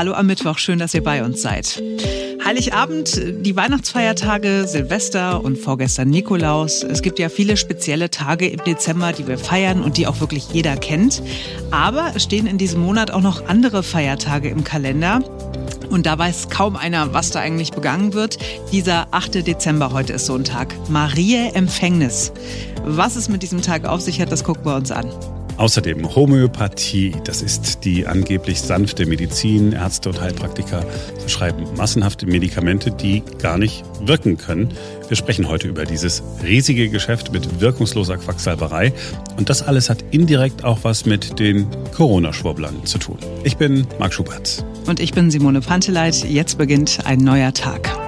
Hallo am Mittwoch, schön, dass ihr bei uns seid. Heiligabend, die Weihnachtsfeiertage, Silvester und vorgestern Nikolaus. Es gibt ja viele spezielle Tage im Dezember, die wir feiern und die auch wirklich jeder kennt. Aber es stehen in diesem Monat auch noch andere Feiertage im Kalender. Und da weiß kaum einer, was da eigentlich begangen wird. Dieser 8. Dezember heute ist so ein Tag. Maria Empfängnis. Was es mit diesem Tag auf sich hat, das gucken wir uns an. Außerdem Homöopathie, das ist die angeblich sanfte Medizin. Ärzte und Heilpraktiker verschreiben massenhafte Medikamente, die gar nicht wirken können. Wir sprechen heute über dieses riesige Geschäft mit wirkungsloser Quacksalberei. Und das alles hat indirekt auch was mit den Corona-Schwurblern zu tun. Ich bin Marc Schubert. Und ich bin Simone Panteleit. Jetzt beginnt ein neuer Tag.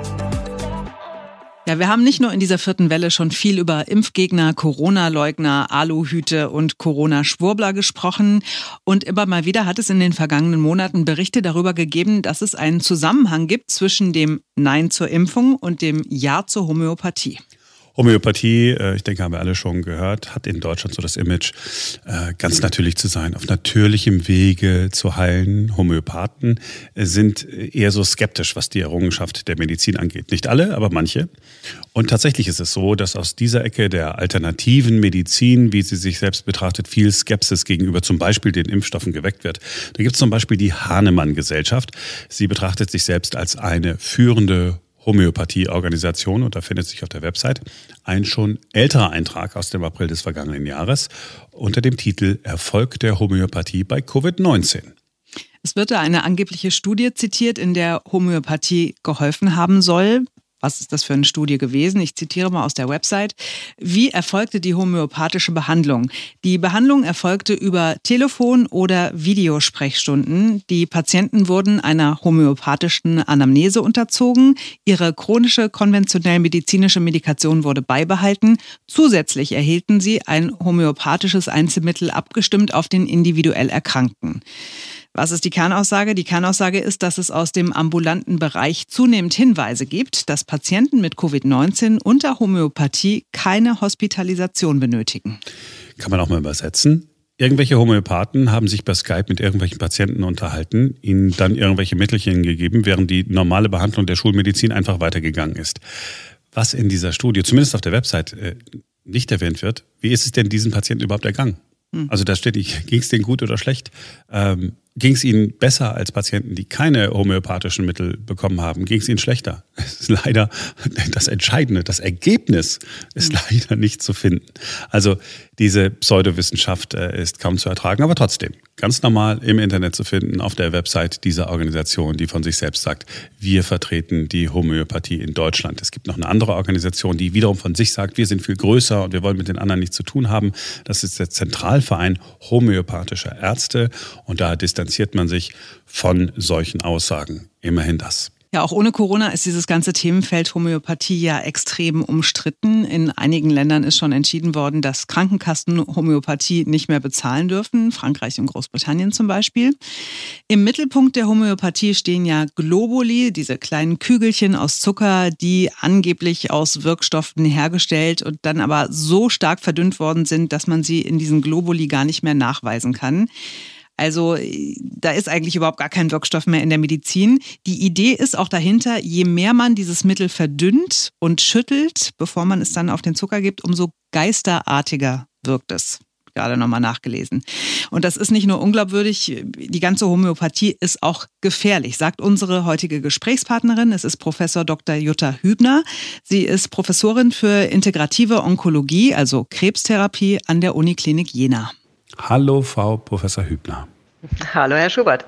Ja, wir haben nicht nur in dieser vierten Welle schon viel über Impfgegner, Corona-Leugner, Aluhüte und Corona-Schwurbler gesprochen. Und immer mal wieder hat es in den vergangenen Monaten Berichte darüber gegeben, dass es einen Zusammenhang gibt zwischen dem Nein zur Impfung und dem Ja zur Homöopathie. Homöopathie, äh, ich denke, haben wir alle schon gehört, hat in Deutschland so das Image, äh, ganz natürlich zu sein, auf natürlichem Wege zu heilen. Homöopathen sind eher so skeptisch, was die Errungenschaft der Medizin angeht. Nicht alle, aber manche. Und tatsächlich ist es so, dass aus dieser Ecke der alternativen Medizin, wie sie sich selbst betrachtet, viel Skepsis gegenüber zum Beispiel den Impfstoffen geweckt wird. Da gibt es zum Beispiel die Hahnemann-Gesellschaft. Sie betrachtet sich selbst als eine führende Homöopathie-Organisation und da findet sich auf der Website ein schon älterer Eintrag aus dem April des vergangenen Jahres unter dem Titel Erfolg der Homöopathie bei Covid-19. Es wird da eine angebliche Studie zitiert, in der Homöopathie geholfen haben soll was ist das für eine Studie gewesen? Ich zitiere mal aus der Website. Wie erfolgte die homöopathische Behandlung? Die Behandlung erfolgte über Telefon- oder Videosprechstunden. Die Patienten wurden einer homöopathischen Anamnese unterzogen. Ihre chronische konventionell medizinische Medikation wurde beibehalten. Zusätzlich erhielten sie ein homöopathisches Einzelmittel abgestimmt auf den individuell Erkrankten. Was ist die Kernaussage? Die Kernaussage ist, dass es aus dem ambulanten Bereich zunehmend Hinweise gibt, dass Patienten mit Covid-19 unter Homöopathie keine Hospitalisation benötigen. Kann man auch mal übersetzen. Irgendwelche Homöopathen haben sich bei Skype mit irgendwelchen Patienten unterhalten, ihnen dann irgendwelche Mittelchen gegeben, während die normale Behandlung der Schulmedizin einfach weitergegangen ist. Was in dieser Studie, zumindest auf der Website, äh, nicht erwähnt wird, wie ist es denn diesen Patienten überhaupt ergangen? Hm. Also da steht nicht, ging es denen gut oder schlecht. Ähm, ging es ihnen besser als Patienten, die keine homöopathischen Mittel bekommen haben? Ging es ihnen schlechter? Es ist leider das Entscheidende. Das Ergebnis ist hm. leider nicht zu finden. Also diese Pseudowissenschaft äh, ist kaum zu ertragen, aber trotzdem ganz normal im Internet zu finden auf der Website dieser Organisation, die von sich selbst sagt, wir vertreten die Homöopathie in Deutschland. Es gibt noch eine andere Organisation, die wiederum von sich sagt, wir sind viel größer und wir wollen mit den anderen nichts zu tun haben. Das ist der Zentralverein homöopathischer Ärzte und da distanziert man sich von solchen Aussagen. Immerhin das. Ja, auch ohne Corona ist dieses ganze Themenfeld Homöopathie ja extrem umstritten. In einigen Ländern ist schon entschieden worden, dass Krankenkassen Homöopathie nicht mehr bezahlen dürfen. Frankreich und Großbritannien zum Beispiel. Im Mittelpunkt der Homöopathie stehen ja Globuli, diese kleinen Kügelchen aus Zucker, die angeblich aus Wirkstoffen hergestellt und dann aber so stark verdünnt worden sind, dass man sie in diesen Globuli gar nicht mehr nachweisen kann. Also da ist eigentlich überhaupt gar kein Wirkstoff mehr in der Medizin. Die Idee ist auch dahinter, je mehr man dieses Mittel verdünnt und schüttelt, bevor man es dann auf den Zucker gibt, umso geisterartiger wirkt es gerade nochmal nachgelesen. Und das ist nicht nur unglaubwürdig, die ganze Homöopathie ist auch gefährlich, sagt unsere heutige Gesprächspartnerin. Es ist Professor Dr. Jutta Hübner. Sie ist Professorin für integrative Onkologie, also Krebstherapie an der Uniklinik Jena. Hallo, Frau Professor Hübner. Hallo, Herr Schubert.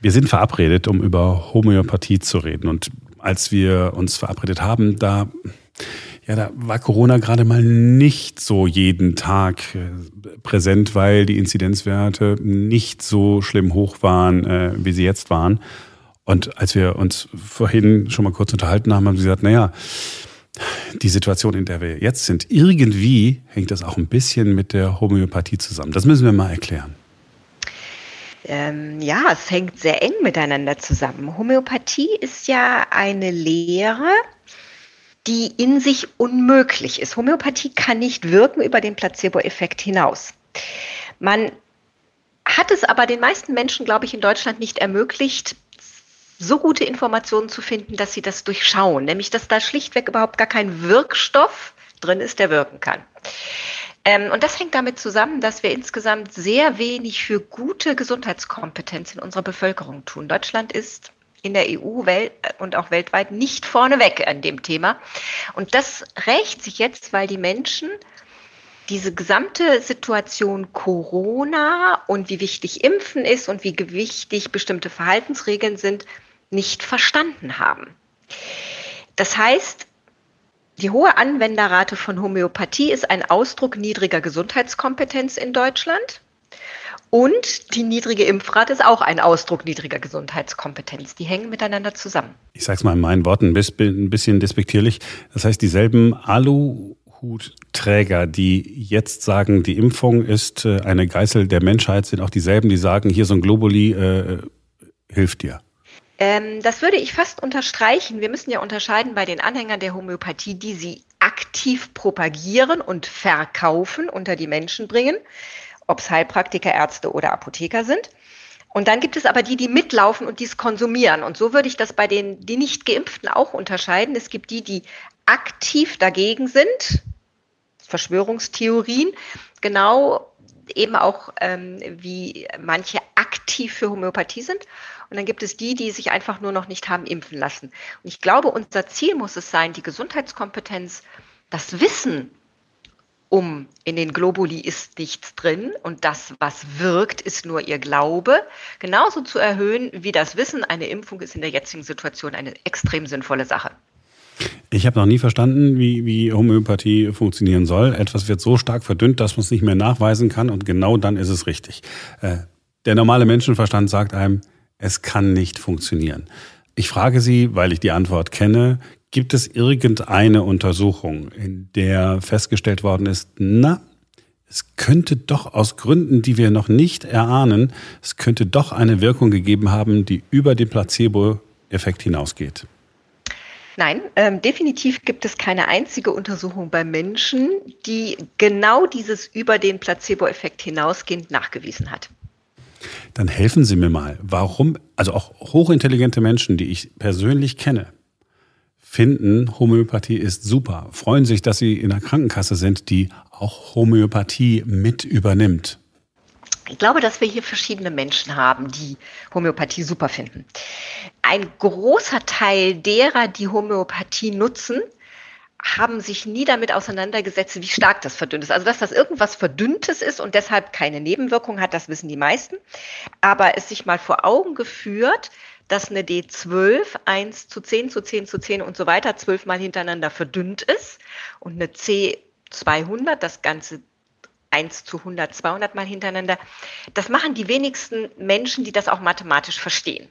Wir sind verabredet, um über Homöopathie zu reden. Und als wir uns verabredet haben, da, ja, da war Corona gerade mal nicht so jeden Tag äh, präsent, weil die Inzidenzwerte nicht so schlimm hoch waren, äh, wie sie jetzt waren. Und als wir uns vorhin schon mal kurz unterhalten haben, haben sie gesagt, naja, die Situation, in der wir jetzt sind, irgendwie hängt das auch ein bisschen mit der Homöopathie zusammen. Das müssen wir mal erklären. Ähm, ja, es hängt sehr eng miteinander zusammen. Homöopathie ist ja eine Lehre, die in sich unmöglich ist. Homöopathie kann nicht wirken über den Placebo-Effekt hinaus. Man hat es aber den meisten Menschen, glaube ich, in Deutschland nicht ermöglicht, so gute Informationen zu finden, dass sie das durchschauen. Nämlich, dass da schlichtweg überhaupt gar kein Wirkstoff drin ist, der wirken kann. Ähm, und das hängt damit zusammen, dass wir insgesamt sehr wenig für gute Gesundheitskompetenz in unserer Bevölkerung tun. Deutschland ist in der EU und auch weltweit nicht vorneweg an dem Thema. Und das rächt sich jetzt, weil die Menschen diese gesamte Situation Corona und wie wichtig Impfen ist und wie wichtig bestimmte Verhaltensregeln sind, nicht verstanden haben. Das heißt, die hohe Anwenderrate von Homöopathie ist ein Ausdruck niedriger Gesundheitskompetenz in Deutschland. Und die niedrige Impfrate ist auch ein Ausdruck niedriger Gesundheitskompetenz. Die hängen miteinander zusammen. Ich sage es mal in meinen Worten, ein bisschen despektierlich. Das heißt, dieselben Aluhutträger, die jetzt sagen, die Impfung ist äh, eine Geißel der Menschheit, sind auch dieselben, die sagen, hier so ein Globuli äh, hilft dir. Ähm, das würde ich fast unterstreichen. Wir müssen ja unterscheiden bei den Anhängern der Homöopathie, die sie aktiv propagieren und verkaufen, unter die Menschen bringen, ob es Heilpraktiker, Ärzte oder Apotheker sind. Und dann gibt es aber die, die mitlaufen und dies konsumieren. Und so würde ich das bei den die nicht geimpften auch unterscheiden. Es gibt die, die aktiv dagegen sind, Verschwörungstheorien, genau eben auch ähm, wie manche aktiv für Homöopathie sind. Und dann gibt es die, die sich einfach nur noch nicht haben impfen lassen. Und ich glaube, unser Ziel muss es sein, die Gesundheitskompetenz, das Wissen um in den Globuli ist nichts drin und das, was wirkt, ist nur ihr Glaube, genauso zu erhöhen, wie das Wissen, eine Impfung ist in der jetzigen Situation eine extrem sinnvolle Sache. Ich habe noch nie verstanden, wie, wie Homöopathie funktionieren soll. Etwas wird so stark verdünnt, dass man es nicht mehr nachweisen kann und genau dann ist es richtig. Äh, der normale Menschenverstand sagt einem, es kann nicht funktionieren. Ich frage Sie, weil ich die Antwort kenne, gibt es irgendeine Untersuchung, in der festgestellt worden ist, na, es könnte doch aus Gründen, die wir noch nicht erahnen, es könnte doch eine Wirkung gegeben haben, die über den Placebo-Effekt hinausgeht? Nein, ähm, definitiv gibt es keine einzige Untersuchung bei Menschen, die genau dieses über den Placebo-Effekt hinausgehend nachgewiesen hat. Dann helfen Sie mir mal, warum, also auch hochintelligente Menschen, die ich persönlich kenne, finden, Homöopathie ist super, freuen sich, dass sie in einer Krankenkasse sind, die auch Homöopathie mit übernimmt. Ich glaube, dass wir hier verschiedene Menschen haben, die Homöopathie super finden. Ein großer Teil derer, die Homöopathie nutzen, haben sich nie damit auseinandergesetzt, wie stark das verdünnt ist. Also, dass das irgendwas Verdünntes ist und deshalb keine Nebenwirkung hat, das wissen die meisten. Aber es sich mal vor Augen geführt, dass eine D12 1 zu 10 zu 10 zu 10 und so weiter zwölfmal hintereinander verdünnt ist und eine C200, das Ganze 1 zu 100, 200 mal hintereinander. Das machen die wenigsten Menschen, die das auch mathematisch verstehen.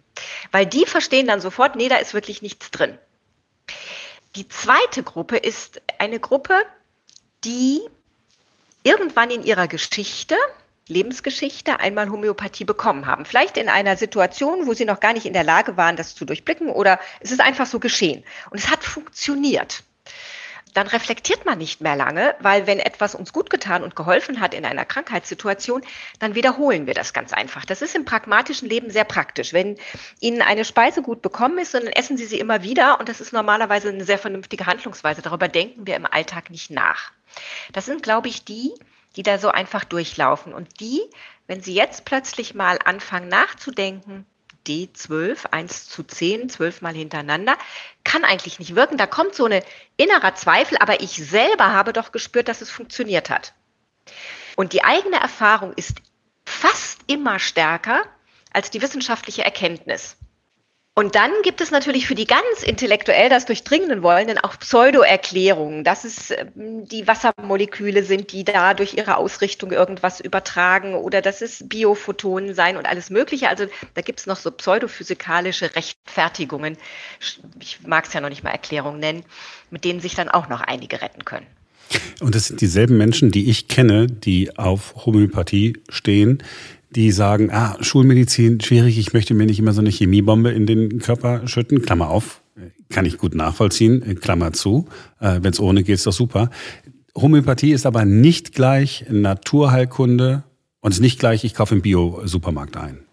Weil die verstehen dann sofort, nee, da ist wirklich nichts drin. Die zweite Gruppe ist eine Gruppe, die irgendwann in ihrer Geschichte, Lebensgeschichte, einmal Homöopathie bekommen haben. Vielleicht in einer Situation, wo sie noch gar nicht in der Lage waren, das zu durchblicken oder es ist einfach so geschehen. Und es hat funktioniert dann reflektiert man nicht mehr lange, weil wenn etwas uns gut getan und geholfen hat in einer Krankheitssituation, dann wiederholen wir das ganz einfach. Das ist im pragmatischen Leben sehr praktisch. Wenn Ihnen eine Speise gut bekommen ist, dann essen Sie sie immer wieder und das ist normalerweise eine sehr vernünftige Handlungsweise. Darüber denken wir im Alltag nicht nach. Das sind, glaube ich, die, die da so einfach durchlaufen und die, wenn Sie jetzt plötzlich mal anfangen nachzudenken, D12, 1 zu 10, 12 mal hintereinander, kann eigentlich nicht wirken. Da kommt so ein innerer Zweifel, aber ich selber habe doch gespürt, dass es funktioniert hat. Und die eigene Erfahrung ist fast immer stärker als die wissenschaftliche Erkenntnis. Und dann gibt es natürlich für die ganz intellektuell das durchdringenden Wollenden auch Pseudo-Erklärungen, dass es ähm, die Wassermoleküle sind, die da durch ihre Ausrichtung irgendwas übertragen oder dass es Biophotonen sein und alles Mögliche. Also da gibt es noch so pseudophysikalische Rechtfertigungen. Ich mag es ja noch nicht mal Erklärungen nennen, mit denen sich dann auch noch einige retten können. Und das sind dieselben Menschen, die ich kenne, die auf Homöopathie stehen, die sagen, ah, Schulmedizin, schwierig, ich möchte mir nicht immer so eine Chemiebombe in den Körper schütten, Klammer auf, kann ich gut nachvollziehen, Klammer zu, äh, wenn es ohne geht, ist doch super. Homöopathie ist aber nicht gleich Naturheilkunde Und ist nicht gleich, ich kaufe im Bio-Supermarkt ein.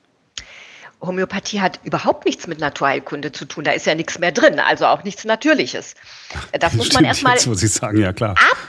Homöopathie hat überhaupt nichts mit Naturheilkunde zu tun. Da ist ja nichts mehr drin, also auch nichts Natürliches. Das muss man erstmal ja,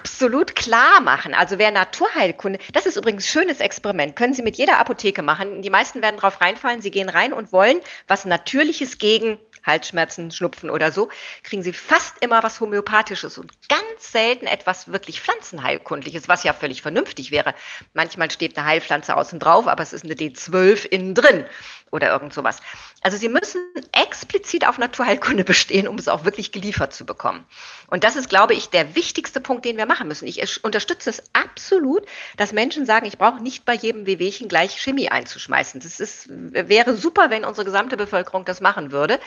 absolut klar machen. Also wer Naturheilkunde, das ist übrigens ein schönes Experiment, können Sie mit jeder Apotheke machen. Die meisten werden drauf reinfallen, sie gehen rein und wollen was Natürliches gegen Halsschmerzen, Schnupfen oder so, kriegen sie fast immer was Homöopathisches und ganz selten etwas wirklich Pflanzenheilkundliches, was ja völlig vernünftig wäre. Manchmal steht eine Heilpflanze außen drauf, aber es ist eine D12 innen drin oder irgend sowas. Also sie müssen explizit auf Naturheilkunde bestehen, um es auch wirklich geliefert zu bekommen. Und das ist, glaube ich, der wichtigste Punkt, den wir machen müssen. Ich unterstütze es absolut, dass Menschen sagen, ich brauche nicht bei jedem Wehwehchen gleich Chemie einzuschmeißen. Das ist, wäre super, wenn unsere gesamte Bevölkerung das machen würde.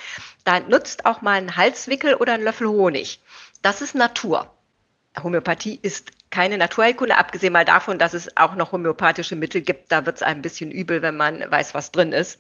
Da nutzt auch mal ein Halswickel oder ein Löffel Honig. Das ist Natur. Homöopathie ist keine Naturheilkunde, abgesehen mal davon, dass es auch noch homöopathische Mittel gibt. Da wird es ein bisschen übel, wenn man weiß, was drin ist.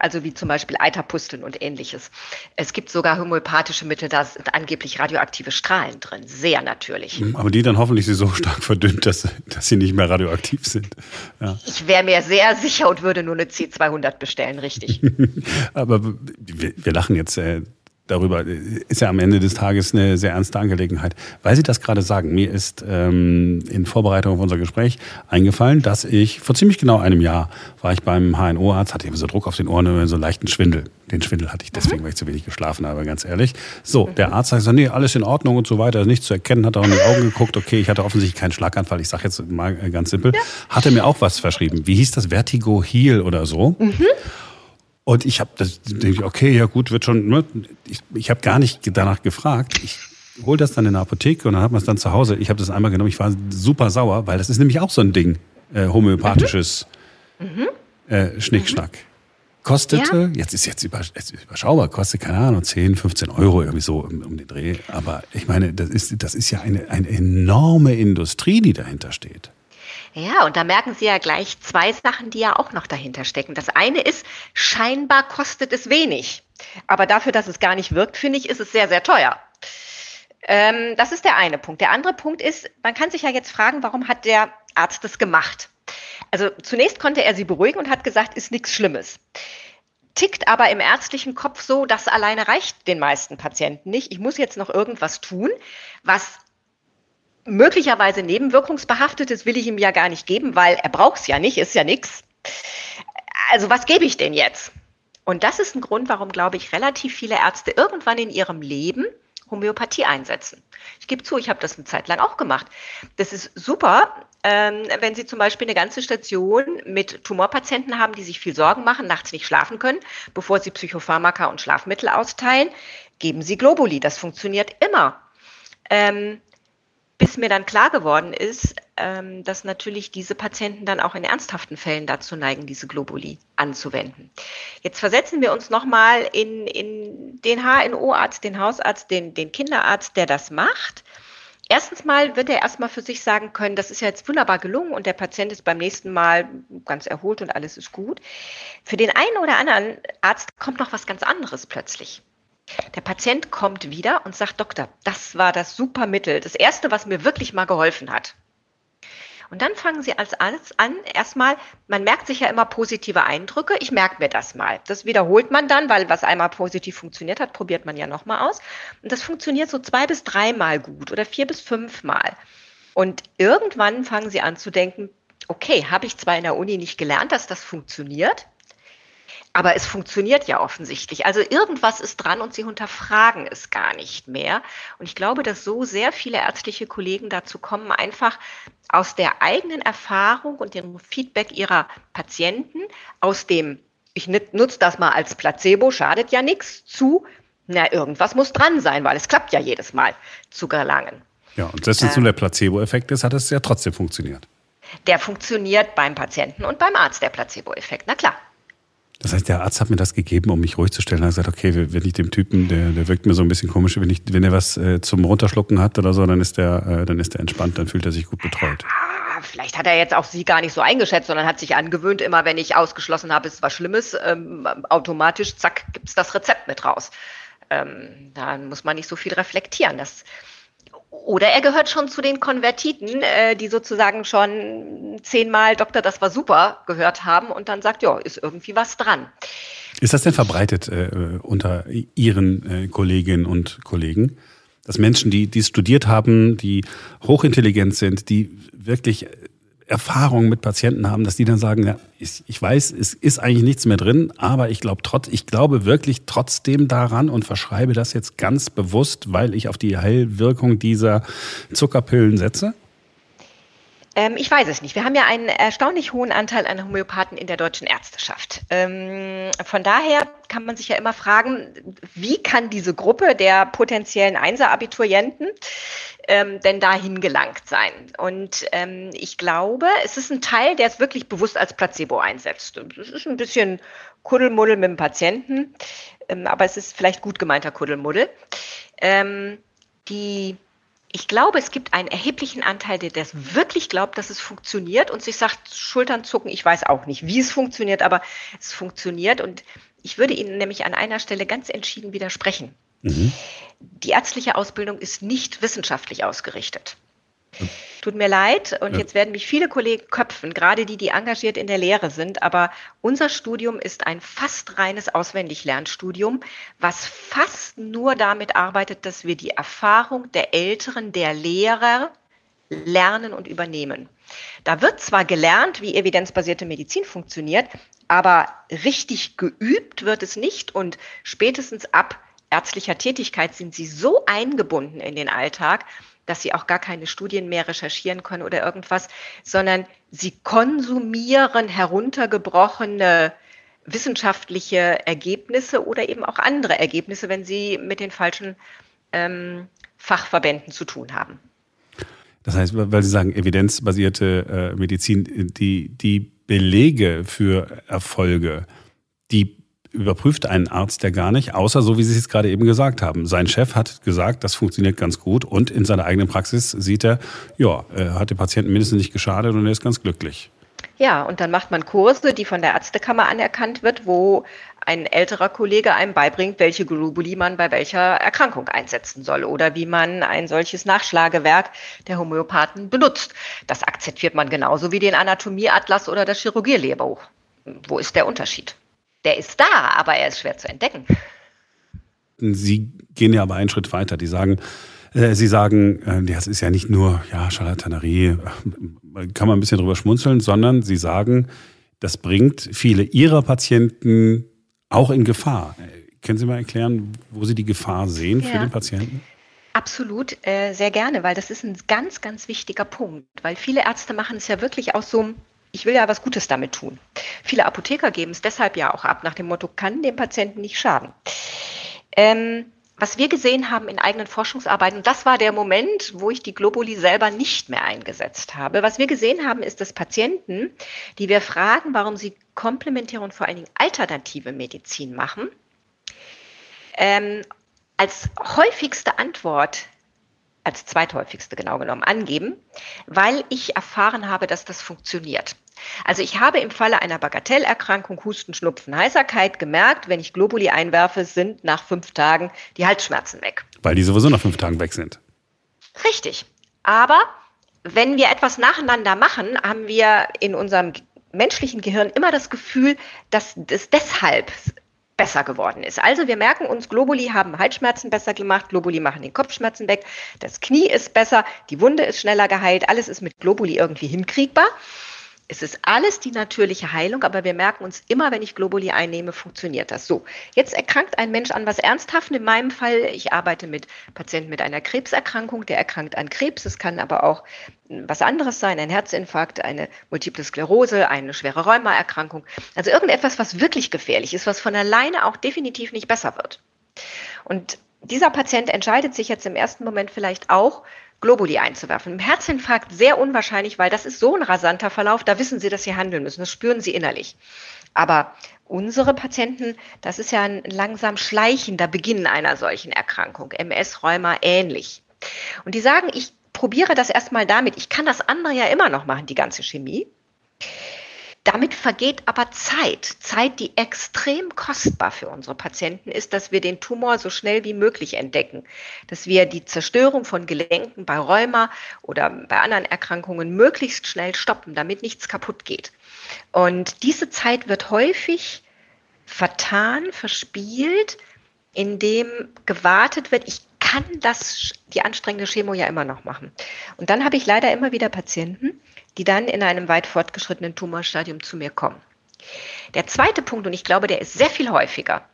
Also wie zum Beispiel Eiterpusteln und ähnliches. Es gibt sogar homöopathische Mittel, da sind angeblich radioaktive Strahlen drin. Sehr natürlich. Hm, aber die dann hoffentlich so stark verdünnt, dass, dass sie nicht mehr radioaktiv sind. Ja. Ich wäre mir sehr sicher und würde nur eine C200 bestellen, richtig. aber wir, wir lachen jetzt äh, darüber ist ja am Ende des Tages eine sehr ernste Angelegenheit. Weil Sie das gerade sagen, mir ist ähm, in Vorbereitung auf unser Gespräch eingefallen, dass ich vor ziemlich genau einem Jahr war ich beim HNO-Arzt, hatte so Druck auf den Ohren, so leichten Schwindel. Den Schwindel hatte ich deswegen, mhm. weil ich zu wenig geschlafen habe, ganz ehrlich. So, mhm. der Arzt sagt so, nee, alles in Ordnung und so weiter, nichts zu erkennen, hat auch in die Augen geguckt, okay, ich hatte offensichtlich keinen Schlaganfall, ich sage jetzt mal ganz simpel, hatte mir auch was verschrieben. Wie hieß das? Vertigo Heal oder so. Mhm. Und ich habe das, denke ich, okay, ja gut, wird schon. Ne? Ich, ich habe gar nicht danach gefragt. Ich hole das dann in der Apotheke und dann hat man es dann zu Hause. Ich habe das einmal genommen. Ich war super sauer, weil das ist nämlich auch so ein Ding, äh, homöopathisches mhm. äh, Schnickschnack. Kostete, ja. jetzt ist jetzt, über, jetzt überschaubar, kostet, keine Ahnung, 10, 15 Euro irgendwie so um, um den Dreh. Aber ich meine, das ist, das ist ja eine, eine enorme Industrie, die dahinter steht. Ja, und da merken Sie ja gleich zwei Sachen, die ja auch noch dahinter stecken. Das eine ist, scheinbar kostet es wenig. Aber dafür, dass es gar nicht wirkt, finde ich, ist es sehr, sehr teuer. Ähm, das ist der eine Punkt. Der andere Punkt ist, man kann sich ja jetzt fragen, warum hat der Arzt das gemacht? Also zunächst konnte er sie beruhigen und hat gesagt, ist nichts Schlimmes tickt aber im ärztlichen Kopf so, das alleine reicht den meisten Patienten nicht. Ich muss jetzt noch irgendwas tun, was möglicherweise nebenwirkungsbehaftetes will ich ihm ja gar nicht geben, weil er braucht es ja nicht, ist ja nichts. Also was gebe ich denn jetzt? Und das ist ein Grund, warum, glaube ich, relativ viele Ärzte irgendwann in ihrem Leben Homöopathie einsetzen. Ich gebe zu, ich habe das eine Zeit lang auch gemacht. Das ist super, ähm, wenn Sie zum Beispiel eine ganze Station mit Tumorpatienten haben, die sich viel Sorgen machen, nachts nicht schlafen können, bevor Sie Psychopharmaka und Schlafmittel austeilen, geben Sie Globuli. Das funktioniert immer. Ähm, bis mir dann klar geworden ist, ähm, dass natürlich diese Patienten dann auch in ernsthaften Fällen dazu neigen, diese Globuli anzuwenden. Jetzt versetzen wir uns nochmal in, in den HNO-Arzt, den Hausarzt, den, den Kinderarzt, der das macht. Erstens mal wird er erstmal für sich sagen können, das ist ja jetzt wunderbar gelungen und der Patient ist beim nächsten Mal ganz erholt und alles ist gut. Für den einen oder anderen Arzt kommt noch was ganz anderes plötzlich. Der Patient kommt wieder und sagt, Doktor, das war das super Mittel, das erste, was mir wirklich mal geholfen hat. Und dann fangen Sie als alles an, erstmal, man merkt sich ja immer positive Eindrücke, ich merke mir das mal. Das wiederholt man dann, weil was einmal positiv funktioniert hat, probiert man ja nochmal aus. Und das funktioniert so zwei bis dreimal gut oder vier bis fünfmal. Und irgendwann fangen Sie an zu denken, okay, habe ich zwar in der Uni nicht gelernt, dass das funktioniert, aber es funktioniert ja offensichtlich. Also irgendwas ist dran und sie hinterfragen es gar nicht mehr. Und ich glaube, dass so sehr viele ärztliche Kollegen dazu kommen, einfach aus der eigenen Erfahrung und dem Feedback ihrer Patienten, aus dem, ich nutze das mal als Placebo, schadet ja nichts, zu, na, irgendwas muss dran sein, weil es klappt ja jedes Mal, zu gelangen. Ja, und selbst wenn es nur der Placebo-Effekt ist, hat es ja trotzdem funktioniert. Der funktioniert beim Patienten und beim Arzt, der Placebo-Effekt, na klar. Das heißt, der Arzt hat mir das gegeben, um mich ruhig zu stellen. Er hat gesagt, okay, wenn ich dem Typen, der, der wirkt mir so ein bisschen komisch, wenn, ich, wenn er was äh, zum Runterschlucken hat oder so, dann ist der, äh, dann ist der entspannt, dann fühlt er sich gut betreut. Vielleicht hat er jetzt auch Sie gar nicht so eingeschätzt, sondern hat sich angewöhnt, immer wenn ich ausgeschlossen habe, ist was Schlimmes, ähm, automatisch, zack, gibt's das Rezept mit raus. Ähm, da muss man nicht so viel reflektieren. Das, Oder er gehört schon zu den Konvertiten, äh, die sozusagen schon zehnmal Doktor, das war super gehört haben und dann sagt, ja, ist irgendwie was dran. Ist das denn verbreitet äh, unter Ihren äh, Kolleginnen und Kollegen? Dass Menschen, die, die studiert haben, die hochintelligent sind, die wirklich Erfahrungen mit Patienten haben, dass die dann sagen, ja, ich, ich weiß, es ist eigentlich nichts mehr drin, aber ich glaube trotz, ich glaube wirklich trotzdem daran und verschreibe das jetzt ganz bewusst, weil ich auf die Heilwirkung dieser Zuckerpillen setze? Ähm, ich weiß es nicht. Wir haben ja einen erstaunlich hohen Anteil an Homöopathen in der deutschen Ärzteschaft. Ähm, von daher kann man sich ja immer fragen, wie kann diese Gruppe der potenziellen Einser-Abiturienten ähm, denn dahin gelangt sein? Und ähm, ich glaube, es ist ein Teil, der es wirklich bewusst als Placebo einsetzt. Es ist ein bisschen Kuddelmuddel mit dem Patienten, ähm, aber es ist vielleicht gut gemeinter Kuddelmuddel. Ähm, die ich glaube, es gibt einen erheblichen Anteil, der das wirklich glaubt, dass es funktioniert und sich sagt, Schultern zucken, ich weiß auch nicht, wie es funktioniert, aber es funktioniert. Und ich würde Ihnen nämlich an einer Stelle ganz entschieden widersprechen. Mhm. Die ärztliche Ausbildung ist nicht wissenschaftlich ausgerichtet. Tut mir leid und ja. jetzt werden mich viele Kollegen köpfen, gerade die, die engagiert in der Lehre sind, aber unser Studium ist ein fast reines Auswendiglernstudium, was fast nur damit arbeitet, dass wir die Erfahrung der Älteren, der Lehrer lernen und übernehmen. Da wird zwar gelernt, wie evidenzbasierte Medizin funktioniert, aber richtig geübt wird es nicht und spätestens ab ärztlicher Tätigkeit sind sie so eingebunden in den Alltag, dass sie auch gar keine Studien mehr recherchieren können oder irgendwas, sondern sie konsumieren heruntergebrochene wissenschaftliche Ergebnisse oder eben auch andere Ergebnisse, wenn sie mit den falschen ähm, Fachverbänden zu tun haben. Das heißt, weil Sie sagen, evidenzbasierte äh, Medizin, die, die Belege für Erfolge, die überprüft einen Arzt ja gar nicht, außer so wie Sie es gerade eben gesagt haben. Sein Chef hat gesagt, das funktioniert ganz gut und in seiner eigenen Praxis sieht er, ja, hat dem Patienten mindestens nicht geschadet und er ist ganz glücklich. Ja, und dann macht man Kurse, die von der Ärztekammer anerkannt wird, wo ein älterer Kollege einem beibringt, welche Globuli man bei welcher Erkrankung einsetzen soll oder wie man ein solches Nachschlagewerk der Homöopathen benutzt. Das akzeptiert man genauso wie den Anatomieatlas oder das Chirurgierlehrbuch. Wo ist der Unterschied? Der ist da, aber er ist schwer zu entdecken. Sie gehen ja aber einen Schritt weiter. Die sagen, äh, Sie sagen, äh, das ist ja nicht nur ja, Charlatanerie, kann man ein bisschen drüber schmunzeln, sondern Sie sagen, das bringt viele Ihrer Patienten auch in Gefahr. Können Sie mal erklären, wo Sie die Gefahr sehen ja. für den Patienten? Absolut, äh, sehr gerne, weil das ist ein ganz, ganz wichtiger Punkt. Weil viele Ärzte machen es ja wirklich aus so einem ich will ja was Gutes damit tun. Viele Apotheker geben es deshalb ja auch ab, nach dem Motto, kann dem Patienten nicht schaden. Ähm, was wir gesehen haben in eigenen Forschungsarbeiten, das war der Moment, wo ich die Globuli selber nicht mehr eingesetzt habe. Was wir gesehen haben, ist, dass Patienten, die wir fragen, warum sie komplementäre und vor allen Dingen alternative Medizin machen, ähm, als häufigste Antwort als zweithäufigste genau genommen angeben, weil ich erfahren habe, dass das funktioniert. Also ich habe im Falle einer Bagatellerkrankung, Husten, Schnupfen, Heißerkeit gemerkt, wenn ich Globuli einwerfe, sind nach fünf Tagen die Halsschmerzen weg. Weil die sowieso nach fünf Tagen weg sind. Richtig. Aber wenn wir etwas nacheinander machen, haben wir in unserem menschlichen Gehirn immer das Gefühl, dass es deshalb besser geworden ist. Also wir merken uns, Globuli haben Halsschmerzen besser gemacht, Globuli machen den Kopfschmerzen weg, das Knie ist besser, die Wunde ist schneller geheilt, alles ist mit Globuli irgendwie hinkriegbar. Es ist alles die natürliche Heilung, aber wir merken uns immer, wenn ich Globuli einnehme, funktioniert das. So, jetzt erkrankt ein Mensch an was Ernsthaftem. In meinem Fall, ich arbeite mit Patienten mit einer Krebserkrankung, der erkrankt an Krebs. Es kann aber auch was anderes sein, ein Herzinfarkt, eine Multiple Sklerose, eine schwere Rheumaerkrankung. Also irgendetwas, was wirklich gefährlich ist, was von alleine auch definitiv nicht besser wird. Und dieser Patient entscheidet sich jetzt im ersten Moment vielleicht auch, Globuli einzuwerfen. Im Herzinfarkt sehr unwahrscheinlich, weil das ist so ein rasanter Verlauf, da wissen Sie, dass Sie handeln müssen, das spüren Sie innerlich. Aber unsere Patienten, das ist ja ein langsam schleichender Beginn einer solchen Erkrankung, MS, Rheuma ähnlich. Und die sagen, ich probiere das erstmal damit, ich kann das andere ja immer noch machen, die ganze Chemie. Damit vergeht aber Zeit. Zeit, die extrem kostbar für unsere Patienten ist, dass wir den Tumor so schnell wie möglich entdecken. Dass wir die Zerstörung von Gelenken bei Rheuma oder bei anderen Erkrankungen möglichst schnell stoppen, damit nichts kaputt geht. Und diese Zeit wird häufig vertan, verspielt, indem gewartet wird, ich kann das, die anstrengende Chemo ja immer noch machen. Und dann habe ich leider immer wieder Patienten, die dann in einem weit fortgeschrittenen Tumorstadium zu mir kommen. Der zweite Punkt, und ich glaube, der ist sehr viel häufiger.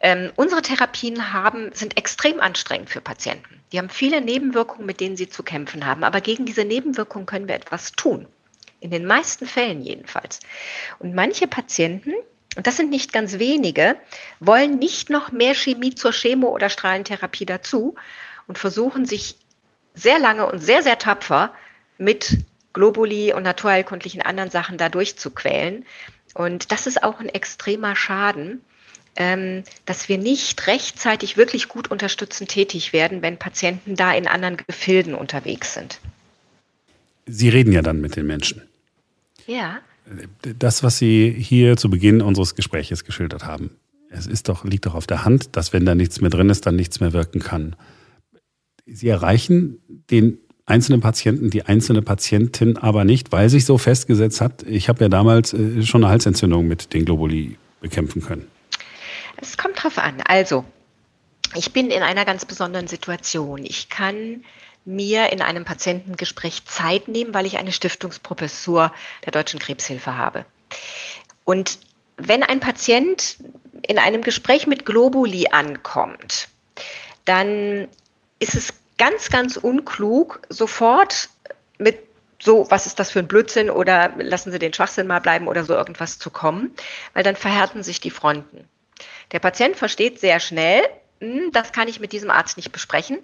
Ähm, unsere Therapien haben, sind extrem anstrengend für Patienten. Die haben viele Nebenwirkungen, mit denen sie zu kämpfen haben. Aber gegen diese Nebenwirkungen können wir etwas tun. In den meisten Fällen jedenfalls. Und manche Patienten, und das sind nicht ganz wenige, wollen nicht noch mehr Chemie zur Chemo- oder Strahlentherapie dazu und versuchen sich sehr lange und sehr, sehr tapfer mit Globuli und naturheilkundlichen anderen Sachen da durchzuquälen. Und das ist auch ein extremer Schaden, ähm, dass wir nicht rechtzeitig wirklich gut unterstützend tätig werden, wenn Patienten da in anderen Gefilden unterwegs sind. Sie reden ja dann mit den Menschen. Ja. Das, was Sie hier zu Beginn unseres Gespräches geschildert haben, es ist doch, liegt doch auf der Hand, dass wenn da nichts mehr drin ist, dann nichts mehr wirken kann. Sie erreichen den einzelnen Patienten, die einzelne Patientin aber nicht, weil sich so festgesetzt hat. Ich habe ja damals äh, schon eine Halsentzündung mit den Globuli bekämpfen können. Es kommt drauf an. Also, ich bin in einer ganz besonderen Situation. Ich kann mir in einem Patientengespräch Zeit nehmen, weil ich eine Stiftungsprofessur der Deutschen Krebshilfe habe. Und wenn ein Patient in einem Gespräch mit Globuli ankommt, dann ist es ganz, ganz unklug, sofort mit so, was ist das für ein Blödsinn oder lassen Sie den Schwachsinn mal bleiben oder so irgendwas zu kommen, weil dann verhärten sich die Fronten. Der Patient versteht sehr schnell, das kann ich mit diesem Arzt nicht besprechen,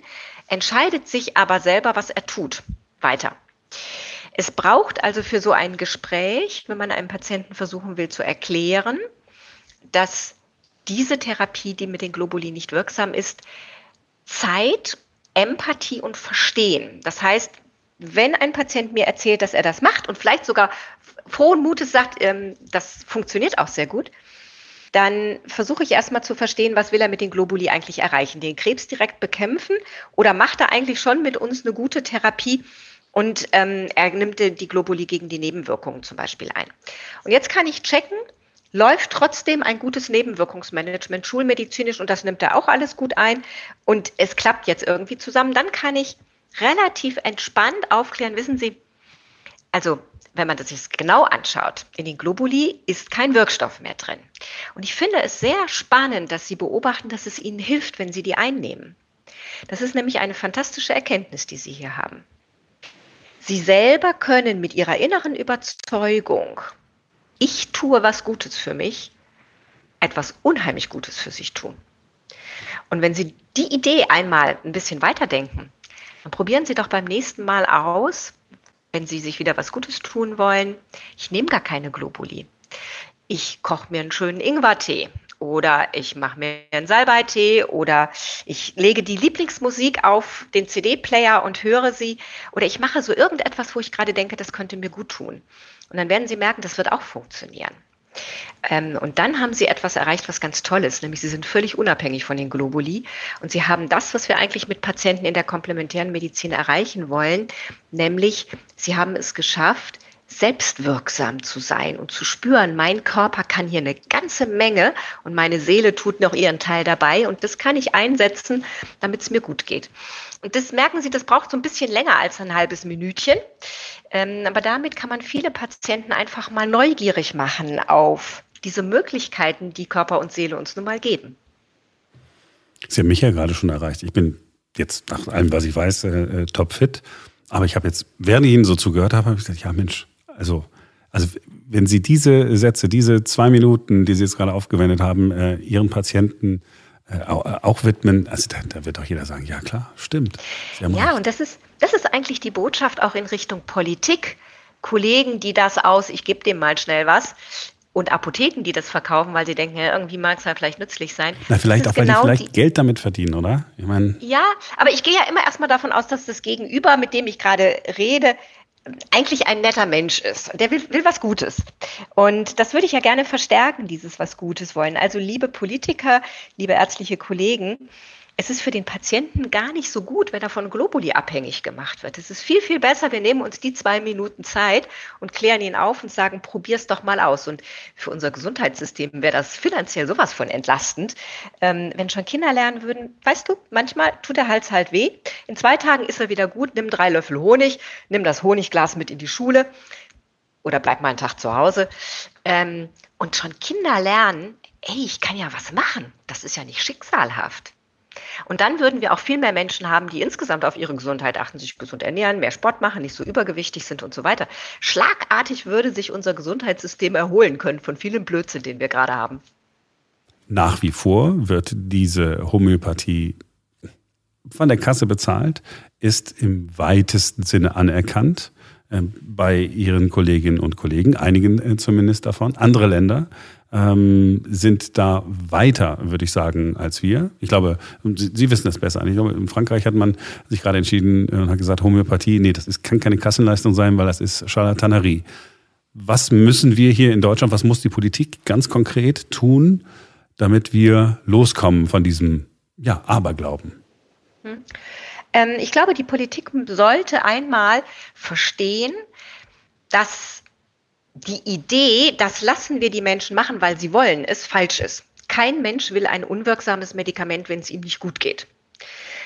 entscheidet sich aber selber, was er tut, weiter. Es braucht also für so ein Gespräch, wenn man einem Patienten versuchen will zu erklären, dass diese Therapie, die mit den Globuli nicht wirksam ist, Zeit Empathie und Verstehen. Das heißt, wenn ein Patient mir erzählt, dass er das macht und vielleicht sogar frohen Mutes sagt, ähm, das funktioniert auch sehr gut, dann versuche ich erstmal zu verstehen, was will er mit den Globuli eigentlich erreichen? Den Krebs direkt bekämpfen oder macht er eigentlich schon mit uns eine gute Therapie und ähm, er nimmt die Globuli gegen die Nebenwirkungen zum Beispiel ein? Und jetzt kann ich checken, läuft trotzdem ein gutes Nebenwirkungsmanagement schulmedizinisch und das nimmt er auch alles gut ein und es klappt jetzt irgendwie zusammen, dann kann ich relativ entspannt aufklären, wissen Sie, also wenn man das sich genau anschaut, in den Globuli ist kein Wirkstoff mehr drin. Und ich finde es sehr spannend, dass Sie beobachten, dass es Ihnen hilft, wenn Sie die einnehmen. Das ist nämlich eine fantastische Erkenntnis, die Sie hier haben. Sie selber können mit Ihrer inneren Überzeugung ich tue was Gutes für mich, etwas unheimlich Gutes für sich tun. Und wenn Sie die Idee einmal ein bisschen weiterdenken, dann probieren Sie doch beim nächsten Mal aus, wenn Sie sich wieder was Gutes tun wollen, ich nehme gar keine Globuli. Ich koche mir einen schönen Ingwertee oder ich mache mir einen Salbeitee oder ich lege die Lieblingsmusik auf den CD-Player und höre sie oder ich mache so irgendetwas, wo ich gerade denke, das könnte mir gut tun. Und dann werden Sie merken, das wird auch funktionieren. Ähm, und dann haben Sie etwas erreicht, was ganz toll ist, nämlich Sie sind völlig unabhängig von den Globuli. Und Sie haben das, was wir eigentlich mit Patienten in der komplementären Medizin erreichen wollen, nämlich Sie haben es geschafft, selbstwirksam zu sein und zu spüren, mein Körper kann hier eine ganze Menge und meine Seele tut noch ihren Teil dabei und das kann ich einsetzen, damit es mir gut geht. Und das merken Sie, das braucht so ein bisschen länger als ein halbes Minütchen. Ähm, aber damit kann man viele Patienten einfach mal neugierig machen auf diese Möglichkeiten, die Körper und Seele uns nun mal geben. Sie haben mich ja gerade schon erreicht. Ich bin jetzt nach allem, was ich weiß, äh, äh topfit. Aber ich habe jetzt, während ich Ihnen so zugehört habe, habe ich gesagt, ja Mensch, also, also wenn Sie diese Sätze, diese zwei Minuten, die Sie jetzt gerade aufgewendet haben, äh, Ihren Patienten äh, auch widmen, also da, da, wird doch jeder sagen, ja klar, stimmt. Ja, recht. und das ist, das ist eigentlich die Botschaft auch in Richtung Politik. Kollegen, die das aus, ich gebe dem mal schnell was, und Apotheken, die das verkaufen, weil sie denken, ja, irgendwie mag es ja vielleicht nützlich sein. Na, vielleicht auch, weil genau die vielleicht die, Geld damit verdienen, oder? Ich mein, ja, aber ich gehe ja immer erstmal davon aus, dass das Gegenüber, mit dem ich gerade rede, eigentlich ein netter Mensch ist. Der will, will was Gutes. Und das würde ich ja gerne verstärken, dieses was Gutes wollen. Also liebe Politiker, liebe ärztliche Kollegen, es ist für den Patienten gar nicht so gut, wenn er von Globuli abhängig gemacht wird. Es ist viel, viel besser, wir nehmen uns die zwei Minuten Zeit und klären ihn auf und sagen, probier's doch mal aus. Und für unser Gesundheitssystem wäre das finanziell sowas von entlastend. Ähm, wenn schon Kinder lernen würden, weißt du, manchmal tut der Hals halt weh. In zwei Tagen ist er wieder gut, nimm drei Löffel Honig, nimm das Honigglas mit in die Schule oder bleib mal einen Tag zu Hause. Ähm, und schon Kinder lernen, ey, ich kann ja was machen. Das ist ja nicht schicksalhaft. Und dann würden wir auch viel mehr Menschen haben, die insgesamt auf ihre Gesundheit achten, sich gesund ernähren, mehr Sport machen, nicht so übergewichtig sind und so weiter. Schlagartig würde sich unser Gesundheitssystem erholen können von vielem Blödsinn, den wir gerade haben. Nach wie vor wird diese Homöopathie von der Kasse bezahlt, ist im weitesten Sinne anerkannt äh, bei ihren Kolleginnen und Kollegen, einigen äh, zumindest davon. Andere Länder ähm, sind da weiter, würde ich sagen, als wir. Ich glaube, Sie, Sie wissen das besser. Ich glaube, in Frankreich hat man sich gerade entschieden und hat gesagt, Homöopathie, nee, das ist, kann keine Kassenleistung sein, weil das ist Charlatanerie. Was müssen wir hier in Deutschland, was muss die Politik ganz konkret tun, damit wir loskommen von diesem ja, Aberglauben? Hm. Ähm, ich glaube, die Politik sollte einmal verstehen, dass die Idee, das lassen wir die Menschen machen, weil sie wollen, ist falsch ist. Kein Mensch will ein unwirksames Medikament, wenn es ihm nicht gut geht.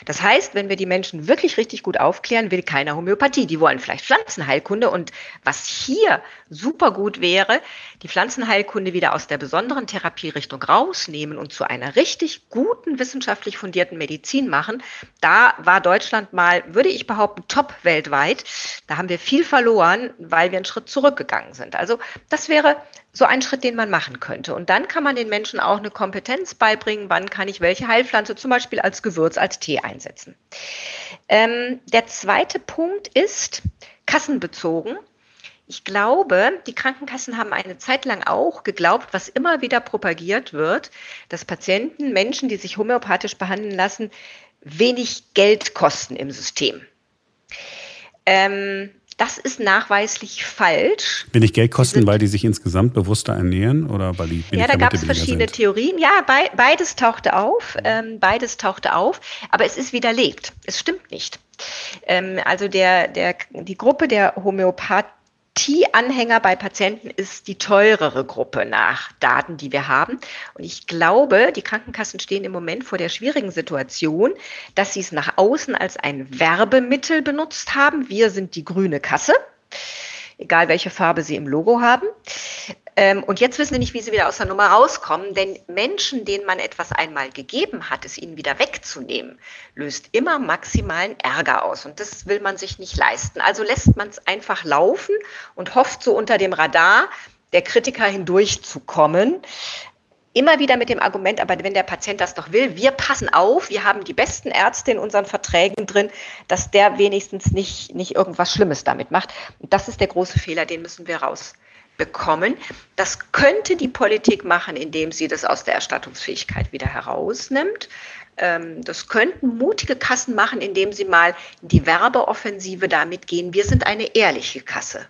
Das heißt, wenn wir die Menschen wirklich richtig gut aufklären, will keiner Homöopathie. Die wollen vielleicht Pflanzenheilkunde. Und was hier super gut wäre, die Pflanzenheilkunde wieder aus der besonderen Therapierichtung rausnehmen und zu einer richtig guten, wissenschaftlich fundierten Medizin machen. Da war Deutschland mal, würde ich behaupten, top weltweit. Da haben wir viel verloren, weil wir einen Schritt zurückgegangen sind. Also das wäre so ein Schritt, den man machen könnte. Und dann kann man den Menschen auch eine Kompetenz beibringen, wann kann ich welche Heilpflanze zum Beispiel als Gewürz, als Tee einsetzen. Ähm, der zweite Punkt ist kassenbezogen. Ich glaube, die Krankenkassen haben eine Zeit lang auch geglaubt, was immer wieder propagiert wird, dass Patienten, Menschen, die sich homöopathisch behandeln lassen, wenig Geld kosten im System. Ähm, das ist nachweislich falsch. Bin ich Geld kosten, weil die sich insgesamt bewusster ernähren oder weil die Ja, da gab es verschiedene sind? Theorien. Ja, be beides tauchte auf. Ähm, beides tauchte auf, aber es ist widerlegt. Es stimmt nicht. Ähm, also der, der, die Gruppe der Homöopathen T-Anhänger bei Patienten ist die teurere Gruppe nach Daten, die wir haben. Und ich glaube, die Krankenkassen stehen im Moment vor der schwierigen Situation, dass sie es nach außen als ein Werbemittel benutzt haben. Wir sind die grüne Kasse egal welche Farbe sie im Logo haben. Ähm, und jetzt wissen sie nicht, wie sie wieder aus der Nummer rauskommen, denn Menschen, denen man etwas einmal gegeben hat, es ihnen wieder wegzunehmen, löst immer maximalen Ärger aus. Und das will man sich nicht leisten. Also lässt man es einfach laufen und hofft so unter dem Radar der Kritiker hindurchzukommen immer wieder mit dem Argument, aber wenn der Patient das doch will, wir passen auf, wir haben die besten Ärzte in unseren Verträgen drin, dass der wenigstens nicht, nicht irgendwas Schlimmes damit macht. Und das ist der große Fehler, den müssen wir raus bekommen. Das könnte die Politik machen, indem sie das aus der Erstattungsfähigkeit wieder herausnimmt. Ähm, das könnten mutige Kassen machen, indem sie mal die Werbeoffensive damit gehen. Wir sind eine ehrliche Kasse.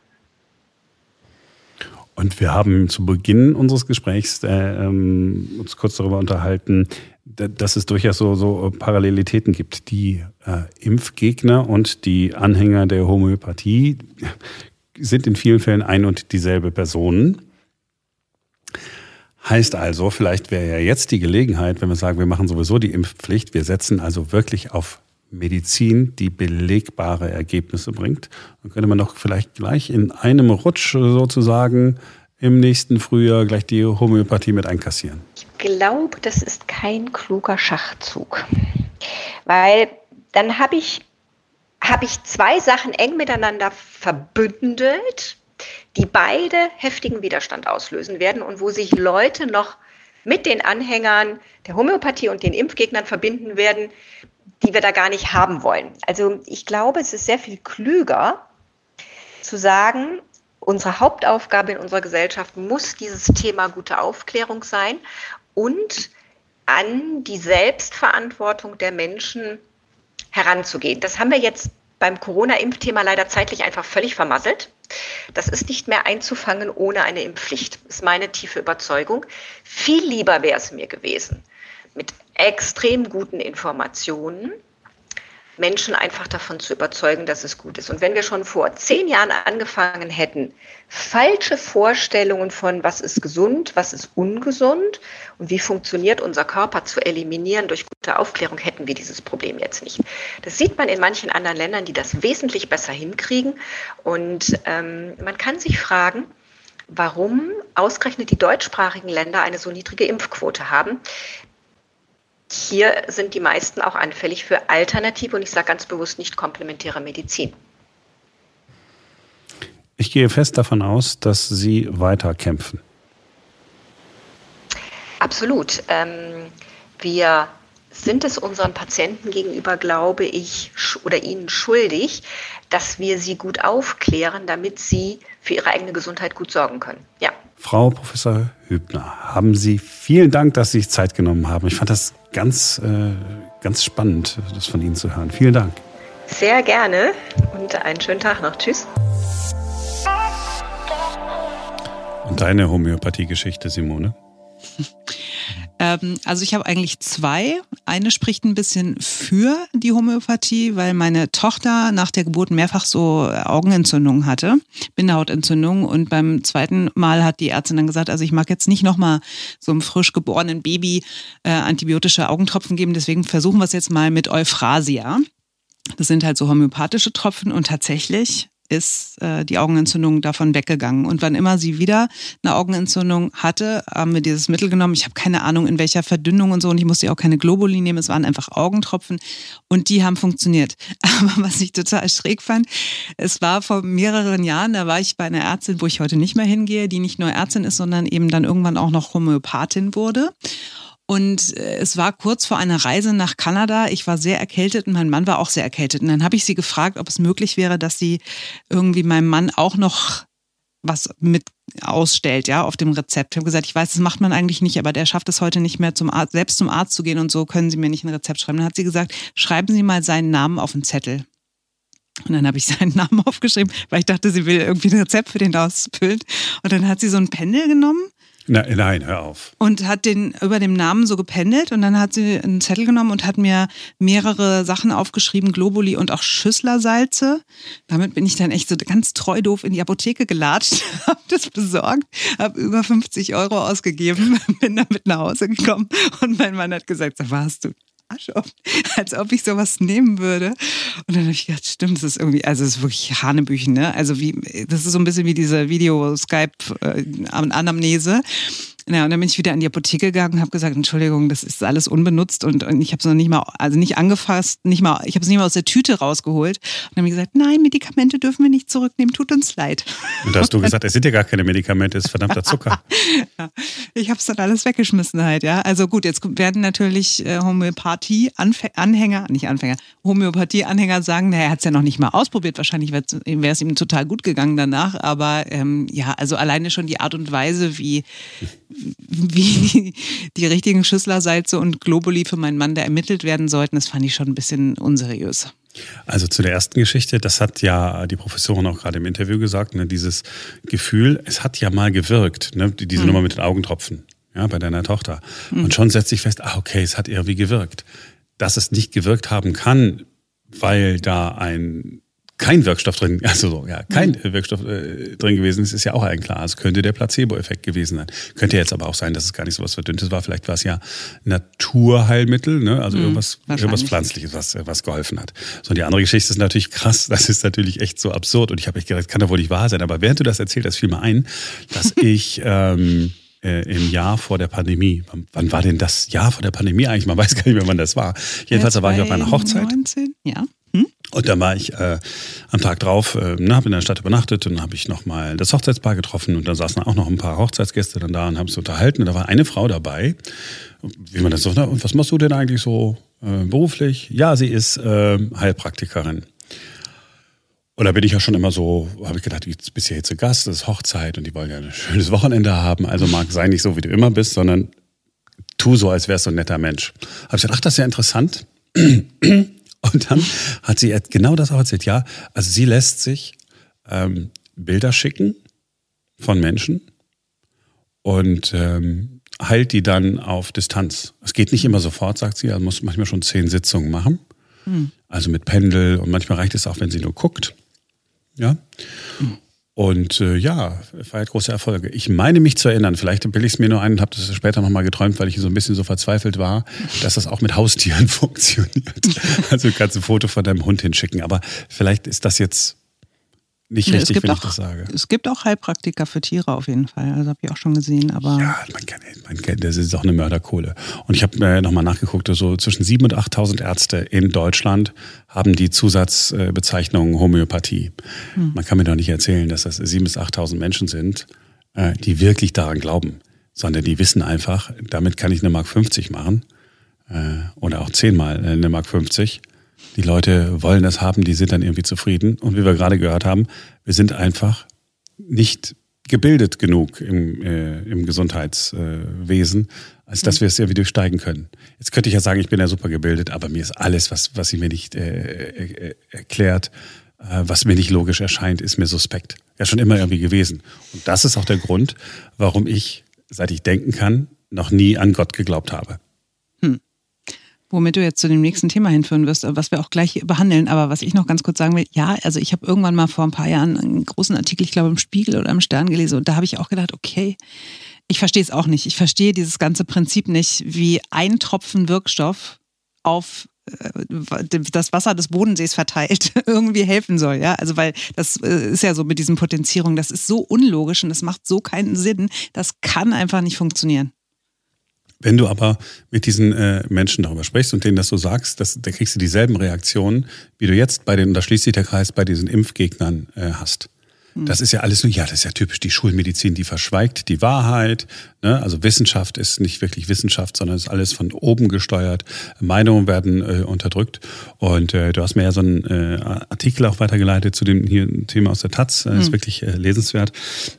Und wir haben zu Beginn unseres Gesprächs äh, ähm, uns kurz darüber unterhalten, dass es durchaus so, so Parallelitäten gibt. Die äh, Impfgegner und die Anhänger der Homöopathie sind in vielen Fällen ein und dieselbe Person. Heißt also, vielleicht wäre ja jetzt die Gelegenheit, wenn wir sagen, wir machen sowieso die Impfpflicht, wir setzen also wirklich auf Medizin, die belegbare Ergebnisse bringt. Dann könnte man doch vielleicht gleich in einem Rutsch sozusagen im nächsten Frühjahr gleich die Homöopathie mit einkassieren. Ich glaube, das ist kein kluger Schachzug, weil dann habe ich habe ich zwei Sachen eng miteinander verbündelt, die beide heftigen Widerstand auslösen werden und wo sich Leute noch mit den Anhängern der Homöopathie und den Impfgegnern verbinden werden, die wir da gar nicht haben wollen. Also ich glaube, es ist sehr viel klüger zu sagen, unsere Hauptaufgabe in unserer Gesellschaft muss dieses Thema gute Aufklärung sein und an die Selbstverantwortung der Menschen heranzugehen. Das haben wir jetzt beim Corona-Impfthema leider zeitlich einfach völlig vermasselt. Das ist nicht mehr einzufangen ohne eine Impfpflicht, ist meine tiefe Überzeugung. Viel lieber wäre es mir gewesen, mit extrem guten Informationen Menschen einfach davon zu überzeugen, dass es gut ist. Und wenn wir schon vor zehn Jahren angefangen hätten, falsche Vorstellungen von, was ist gesund, was ist ungesund und wie funktioniert unser Körper zu eliminieren durch gute Aufklärung, hätten wir dieses Problem jetzt nicht. Das sieht man in manchen anderen Ländern, die das wesentlich besser hinkriegen. Und ähm, man kann sich fragen, warum ausgerechnet die deutschsprachigen Länder eine so niedrige Impfquote haben. Hier sind die meisten auch anfällig für alternative und ich sage ganz bewusst nicht komplementäre Medizin. Ich gehe fest davon aus, dass Sie weiter kämpfen. Absolut. Ähm, wir sind es unseren Patienten gegenüber, glaube ich, oder ihnen schuldig, dass wir sie gut aufklären, damit sie für ihre eigene Gesundheit gut sorgen können. Ja. Frau Professor Hübner, haben Sie vielen Dank, dass Sie sich Zeit genommen haben. Ich fand das ganz, äh, ganz spannend, das von Ihnen zu hören. Vielen Dank. Sehr gerne und einen schönen Tag noch. Tschüss. Und deine Homöopathie-Geschichte, Simone? Ähm, also ich habe eigentlich zwei. Eine spricht ein bisschen für die Homöopathie, weil meine Tochter nach der Geburt mehrfach so Augenentzündungen hatte, Bindehautentzündung. Und beim zweiten Mal hat die Ärztin dann gesagt, also ich mag jetzt nicht nochmal so einem frisch geborenen Baby äh, antibiotische Augentropfen geben. Deswegen versuchen wir es jetzt mal mit Euphrasia. Das sind halt so homöopathische Tropfen und tatsächlich ist äh, die Augenentzündung davon weggegangen. Und wann immer sie wieder eine Augenentzündung hatte, haben wir dieses Mittel genommen. Ich habe keine Ahnung, in welcher Verdünnung und so. Und ich musste auch keine Globuli nehmen. Es waren einfach Augentropfen. Und die haben funktioniert. Aber was ich total schräg fand, es war vor mehreren Jahren, da war ich bei einer Ärztin, wo ich heute nicht mehr hingehe, die nicht nur Ärztin ist, sondern eben dann irgendwann auch noch Homöopathin wurde. Und äh, es war kurz vor einer Reise nach Kanada. Ich war sehr erkältet und mein Mann war auch sehr erkältet. Und dann habe ich sie gefragt, ob es möglich wäre, dass sie irgendwie meinem Mann auch noch was mit ausstellt, ja, auf dem Rezept. Ich habe gesagt, ich weiß, das macht man eigentlich nicht, aber der schafft es heute nicht mehr, zum Arzt, selbst zum Arzt zu gehen und so können Sie mir nicht ein Rezept schreiben. Dann hat sie gesagt, schreiben Sie mal seinen Namen auf den Zettel. Und dann habe ich seinen Namen aufgeschrieben, weil ich dachte, sie will irgendwie ein Rezept für den ausfüllen. Und dann hat sie so ein Pendel genommen na, nein, hör auf. Und hat den über dem Namen so gependelt und dann hat sie einen Zettel genommen und hat mir mehrere Sachen aufgeschrieben, Globuli und auch Schüsslersalze. Damit bin ich dann echt so ganz treu doof in die Apotheke gelatscht, habe das besorgt, habe über 50 Euro ausgegeben, bin damit nach Hause gekommen und mein Mann hat gesagt, so warst du Arsch auf, als ob ich sowas nehmen würde. Und dann habe ich gedacht, stimmt, das ist irgendwie, also es ist wirklich Hanebüchen, ne? Also wie, das ist so ein bisschen wie diese Video-Skype-Anamnese. Ja, und dann bin ich wieder in die Apotheke gegangen und habe gesagt, Entschuldigung, das ist alles unbenutzt und, und ich habe es noch nicht mal, also nicht angefasst, nicht mal, ich habe es nicht mal aus der Tüte rausgeholt. Und dann habe ich gesagt, nein, Medikamente dürfen wir nicht zurücknehmen, tut uns leid. Und da hast du gesagt, es sind ja gar keine Medikamente, es ist verdammter Zucker. ja, ich habe es dann alles weggeschmissen halt, ja. Also gut, jetzt werden natürlich äh, Homöopathie-Anhänger, nicht Anfänger, Homöopathie-Anhänger sagen, naja, er hat es ja noch nicht mal ausprobiert, wahrscheinlich wäre es ihm total gut gegangen danach, aber ähm, ja, also alleine schon die Art und Weise, wie wie die, richtigen Schüsslersalze und Globuli für meinen Mann da ermittelt werden sollten, das fand ich schon ein bisschen unseriös. Also zu der ersten Geschichte, das hat ja die Professorin auch gerade im Interview gesagt, ne, dieses Gefühl, es hat ja mal gewirkt, ne, diese mhm. Nummer mit den Augentropfen, ja, bei deiner Tochter. Mhm. Und schon setzt sich fest, ah, okay, es hat irgendwie gewirkt. Dass es nicht gewirkt haben kann, weil da ein kein Wirkstoff drin, also ja, kein mhm. Wirkstoff äh, drin gewesen ist, ist ja auch ein klar. Es könnte der Placebo-Effekt gewesen sein. Könnte jetzt aber auch sein, dass es gar nicht so was Verdünntes war. Vielleicht war es ja Naturheilmittel, ne? also mhm, irgendwas, irgendwas Pflanzliches, was, was geholfen hat. So, und die andere Geschichte ist natürlich krass. Das ist natürlich echt so absurd. Und ich habe echt gedacht, kann doch wohl nicht wahr sein. Aber während du das erzählt hast, fiel mir ein, dass ich ähm, äh, im Jahr vor der Pandemie, wann, war denn das Jahr vor der Pandemie eigentlich? Man weiß gar nicht mehr, wann das war. Jedenfalls da war ich auf einer Hochzeit. 19, ja. Und dann war ich äh, am Tag drauf, äh, habe in der Stadt übernachtet und dann habe ich nochmal das Hochzeitspaar getroffen und da saßen auch noch ein paar Hochzeitsgäste dann da und haben sich unterhalten. Und da war eine Frau dabei, wie man das so, und was machst du denn eigentlich so äh, beruflich? Ja, sie ist äh, Heilpraktikerin. Und da bin ich ja schon immer so, habe ich gedacht, du bist ja jetzt zu Gast, das ist Hochzeit und die wollen ja ein schönes Wochenende haben. Also mag sein nicht so, wie du immer bist, sondern tu so, als wärst du ein netter Mensch. Habe ich gedacht, ach, das ist ja interessant. Und dann hat sie genau das auch erzählt. Ja, also sie lässt sich ähm, Bilder schicken von Menschen und ähm, heilt die dann auf Distanz. Es geht nicht immer sofort, sagt sie. Er muss manchmal schon zehn Sitzungen machen. Hm. Also mit Pendel und manchmal reicht es auch, wenn sie nur guckt. Ja. Und äh, ja, feiert große Erfolge. Ich meine mich zu erinnern, vielleicht bilde ich es mir nur ein und habe das später nochmal geträumt, weil ich so ein bisschen so verzweifelt war, dass das auch mit Haustieren funktioniert. Also kannst ein Foto von deinem Hund hinschicken, aber vielleicht ist das jetzt nicht richtig, wenn ich das sage. Es gibt auch Heilpraktiker für Tiere auf jeden Fall. Also habe ich auch schon gesehen. Aber ja, man kann, man kann, das ist auch eine Mörderkohle. Und ich habe äh, nochmal nachgeguckt, so zwischen 7.000 und 8.000 Ärzte in Deutschland haben die Zusatzbezeichnung Homöopathie. Hm. Man kann mir doch nicht erzählen, dass das 7.000 bis 8.000 Menschen sind, äh, die wirklich daran glauben. Sondern die wissen einfach, damit kann ich eine Mark 50 machen. Äh, oder auch zehnmal eine Mark 50 die Leute wollen das haben, die sind dann irgendwie zufrieden. Und wie wir gerade gehört haben, wir sind einfach nicht gebildet genug im, äh, im Gesundheitswesen, äh, als dass mhm. wir es irgendwie durchsteigen können. Jetzt könnte ich ja sagen, ich bin ja super gebildet, aber mir ist alles, was, was sie mir nicht äh, äh, erklärt, äh, was mir nicht logisch erscheint, ist mir suspekt. Ja, schon immer irgendwie gewesen. Und das ist auch der Grund, warum ich, seit ich denken kann, noch nie an Gott geglaubt habe. Womit du jetzt zu dem nächsten Thema hinführen wirst, was wir auch gleich behandeln. Aber was ich noch ganz kurz sagen will, ja, also ich habe irgendwann mal vor ein paar Jahren einen großen Artikel, ich glaube im Spiegel oder im Stern gelesen und da habe ich auch gedacht, okay, ich verstehe es auch nicht. Ich verstehe dieses ganze Prinzip nicht, wie ein Tropfen Wirkstoff auf äh, das Wasser des Bodensees verteilt irgendwie helfen soll, ja. Also weil das äh, ist ja so mit diesen Potenzierungen, das ist so unlogisch und das macht so keinen Sinn. Das kann einfach nicht funktionieren. Wenn du aber mit diesen äh, Menschen darüber sprichst und denen das so sagst, das, da kriegst du dieselben Reaktionen, wie du jetzt bei den, da schließt sich der Kreis, bei diesen Impfgegnern äh, hast. Hm. Das ist ja alles nur, ja, das ist ja typisch die Schulmedizin, die verschweigt die Wahrheit. Ne? Also Wissenschaft ist nicht wirklich Wissenschaft, sondern ist alles von oben gesteuert. Meinungen werden äh, unterdrückt. Und äh, du hast mir ja so einen äh, Artikel auch weitergeleitet zu dem hier Thema aus der Taz. Das ist mhm. wirklich äh, lesenswert,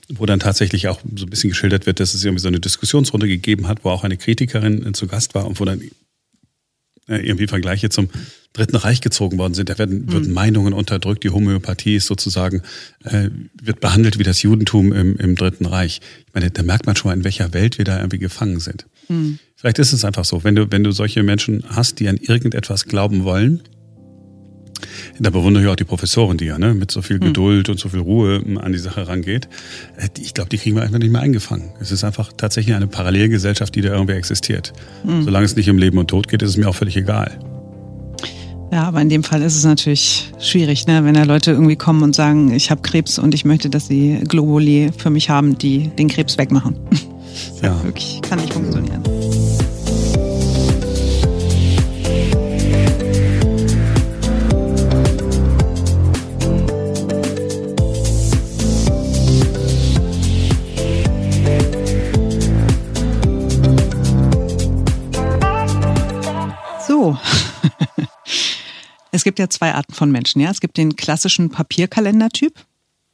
wo dann tatsächlich auch so ein bisschen geschildert wird, dass es irgendwie so eine Diskussionsrunde gegeben hat, wo auch eine Kritikerin äh, zu Gast war und wo dann irgendwie Vergleiche zum Dritten Reich gezogen worden sind. Da werden, mhm. werden Meinungen unterdrückt. Die Homöopathie ist sozusagen, äh, wird behandelt wie das Judentum im, im Dritten Reich. Ich meine, da merkt man schon mal, in welcher Welt wir da irgendwie gefangen sind. Mhm. Vielleicht ist es einfach so, wenn du, wenn du solche Menschen hast, die an irgendetwas glauben wollen, da bewundere ich auch die Professoren, die ja ne, mit so viel hm. Geduld und so viel Ruhe an die Sache rangeht. Äh, ich glaube, die kriegen wir einfach nicht mehr eingefangen. Es ist einfach tatsächlich eine Parallelgesellschaft, die da irgendwie existiert. Mhm. Solange es nicht um Leben und Tod geht, ist es mir auch völlig egal. Ja, aber in dem Fall ist es natürlich schwierig, ne? wenn da Leute irgendwie kommen und sagen, ich habe Krebs und ich möchte, dass sie Globuli für mich haben, die den Krebs wegmachen. Das ja. wirklich, kann nicht funktionieren. Es gibt ja zwei Arten von Menschen. Ja, es gibt den klassischen Papierkalendertyp,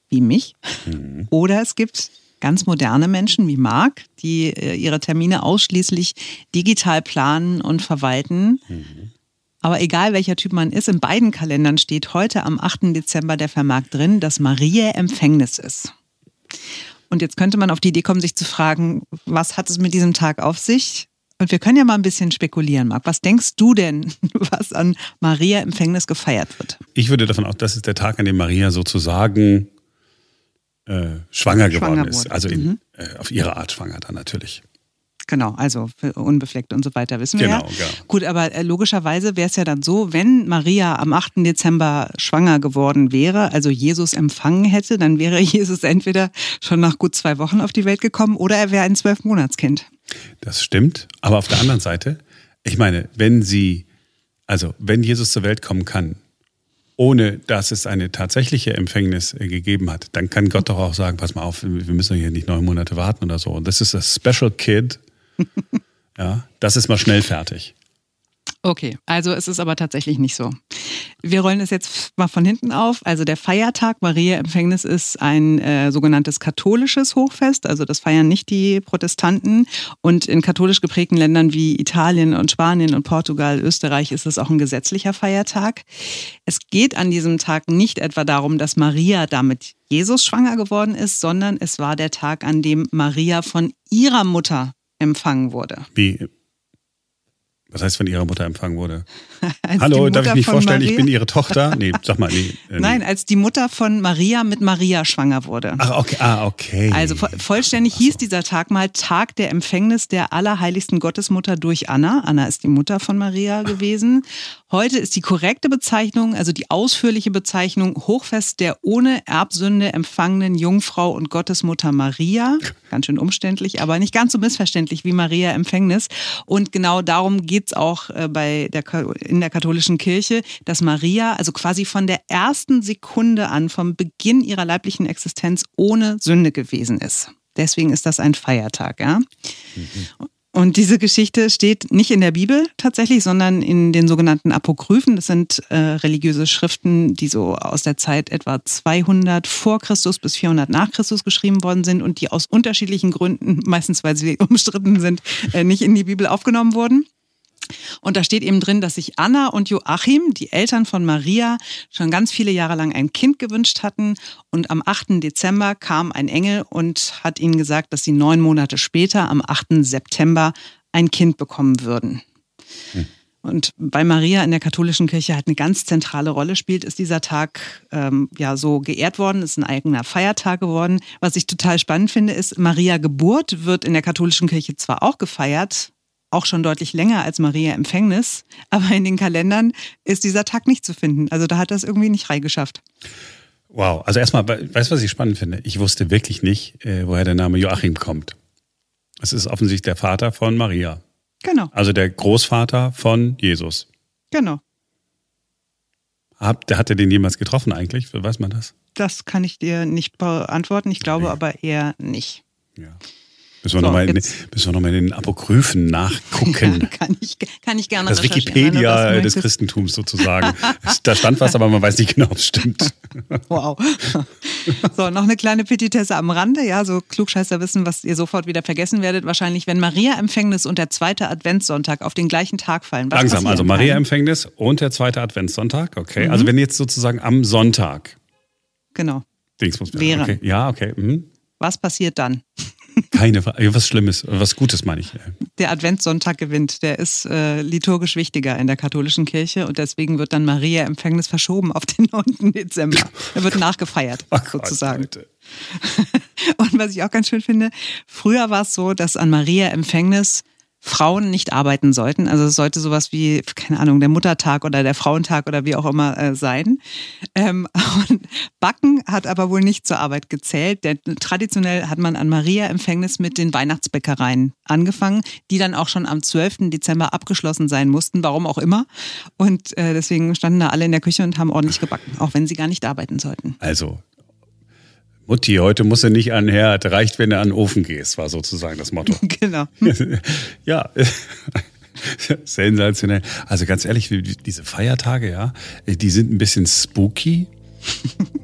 wie mich, mhm. oder es gibt ganz moderne Menschen wie Marc, die äh, ihre Termine ausschließlich digital planen und verwalten. Mhm. Aber egal welcher Typ man ist, in beiden Kalendern steht heute am 8. Dezember der Vermerk drin, dass Maria Empfängnis ist. Und jetzt könnte man auf die Idee kommen, sich zu fragen, was hat es mit diesem Tag auf sich? Und wir können ja mal ein bisschen spekulieren, Marc. Was denkst du denn, was an Maria Empfängnis gefeiert wird? Ich würde davon aus, das ist der Tag, an dem Maria sozusagen äh, schwanger, schwanger geworden ist. Wurde. Also in, mhm. äh, auf ihre Art schwanger dann natürlich. Genau, also unbefleckt und so weiter, wissen wir genau, ja. Genau. Gut, aber äh, logischerweise wäre es ja dann so, wenn Maria am 8. Dezember schwanger geworden wäre, also Jesus empfangen hätte, dann wäre Jesus entweder schon nach gut zwei Wochen auf die Welt gekommen oder er wäre ein Zwölfmonatskind. Das stimmt, aber auf der anderen Seite, ich meine, wenn sie, also wenn Jesus zur Welt kommen kann, ohne dass es eine tatsächliche Empfängnis äh, gegeben hat, dann kann Gott doch auch sagen, pass mal auf, wir müssen hier nicht neun Monate warten oder so. Und das ist das Special Kid, ja, das ist mal schnell fertig. Okay, also es ist aber tatsächlich nicht so. Wir rollen es jetzt mal von hinten auf. Also der Feiertag Maria Empfängnis ist ein äh, sogenanntes katholisches Hochfest. Also das feiern nicht die Protestanten. Und in katholisch geprägten Ländern wie Italien und Spanien und Portugal, Österreich ist es auch ein gesetzlicher Feiertag. Es geht an diesem Tag nicht etwa darum, dass Maria damit Jesus schwanger geworden ist, sondern es war der Tag, an dem Maria von ihrer Mutter empfangen wurde. Wie? Was heißt, von ihrer Mutter empfangen wurde? Hallo, darf ich mich vorstellen, Maria? ich bin ihre Tochter? Nee, sag mal, nee, äh, nee. Nein, als die Mutter von Maria mit Maria schwanger wurde. Ach, okay. Ah, okay. Also vollständig so. hieß dieser Tag mal Tag der Empfängnis der allerheiligsten Gottesmutter durch Anna. Anna ist die Mutter von Maria gewesen. Heute ist die korrekte Bezeichnung, also die ausführliche Bezeichnung Hochfest der ohne Erbsünde empfangenen Jungfrau und Gottesmutter Maria. Ganz schön umständlich, aber nicht ganz so missverständlich wie Maria Empfängnis. Und genau darum geht es auch äh, bei der, in der katholischen Kirche, dass Maria also quasi von der ersten Sekunde an, vom Beginn ihrer leiblichen Existenz ohne Sünde gewesen ist. Deswegen ist das ein Feiertag, ja. Mhm. Und diese Geschichte steht nicht in der Bibel tatsächlich, sondern in den sogenannten Apokryphen. Das sind äh, religiöse Schriften, die so aus der Zeit etwa 200 vor Christus bis 400 nach Christus geschrieben worden sind und die aus unterschiedlichen Gründen, meistens weil sie umstritten sind, äh, nicht in die Bibel aufgenommen wurden. Und da steht eben drin, dass sich Anna und Joachim, die Eltern von Maria, schon ganz viele Jahre lang ein Kind gewünscht hatten. Und am 8. Dezember kam ein Engel und hat ihnen gesagt, dass sie neun Monate später, am 8. September, ein Kind bekommen würden. Hm. Und bei Maria in der katholischen Kirche halt eine ganz zentrale Rolle spielt, ist dieser Tag ähm, ja so geehrt worden, ist ein eigener Feiertag geworden. Was ich total spannend finde, ist, Maria Geburt wird in der katholischen Kirche zwar auch gefeiert, auch schon deutlich länger als Maria Empfängnis, aber in den Kalendern ist dieser Tag nicht zu finden. Also da hat das irgendwie nicht reingeschafft. Wow, also erstmal, weißt du, was ich spannend finde? Ich wusste wirklich nicht, äh, woher der Name Joachim kommt. Es ist offensichtlich der Vater von Maria. Genau. Also der Großvater von Jesus. Genau. Hat, hat er den jemals getroffen eigentlich? Weiß man das? Das kann ich dir nicht beantworten. Ich glaube nee. aber eher nicht. Ja. Müssen wir so, nochmal in, noch in den Apokryphen nachgucken. Ja, kann, ich, kann ich gerne Das Wikipedia des Christentums sozusagen. da stand was, aber man weiß nicht genau, ob es stimmt. Wow. So, noch eine kleine Petitesse am Rande. Ja, so Klugscheißer wissen, was ihr sofort wieder vergessen werdet. Wahrscheinlich, wenn Maria-Empfängnis und der zweite Adventssonntag auf den gleichen Tag fallen. Was Langsam, also Maria-Empfängnis und der zweite Adventssonntag. Okay. Mhm. Also wenn jetzt sozusagen am Sonntag. Genau. Dingsbums wäre. Okay. Ja, okay. Mhm. Was passiert dann? Keine Frage. Was Schlimmes, was Gutes meine ich. Der Adventssonntag gewinnt. Der ist äh, liturgisch wichtiger in der katholischen Kirche und deswegen wird dann Maria Empfängnis verschoben auf den 9. Dezember. Er wird nachgefeiert, oh sozusagen. Gott, und was ich auch ganz schön finde, früher war es so, dass an Maria Empfängnis Frauen nicht arbeiten sollten. Also es sollte sowas wie, keine Ahnung, der Muttertag oder der Frauentag oder wie auch immer äh, sein. Ähm, und Backen hat aber wohl nicht zur Arbeit gezählt, denn traditionell hat man an Maria Empfängnis mit den Weihnachtsbäckereien angefangen, die dann auch schon am 12. Dezember abgeschlossen sein mussten, warum auch immer. Und äh, deswegen standen da alle in der Küche und haben ordentlich gebacken, auch wenn sie gar nicht arbeiten sollten. Also Mutti, heute muss er nicht an Herd, reicht, wenn du an den Ofen gehst, war sozusagen das Motto. Genau. ja. Sensationell. Also ganz ehrlich, diese Feiertage, ja, die sind ein bisschen spooky.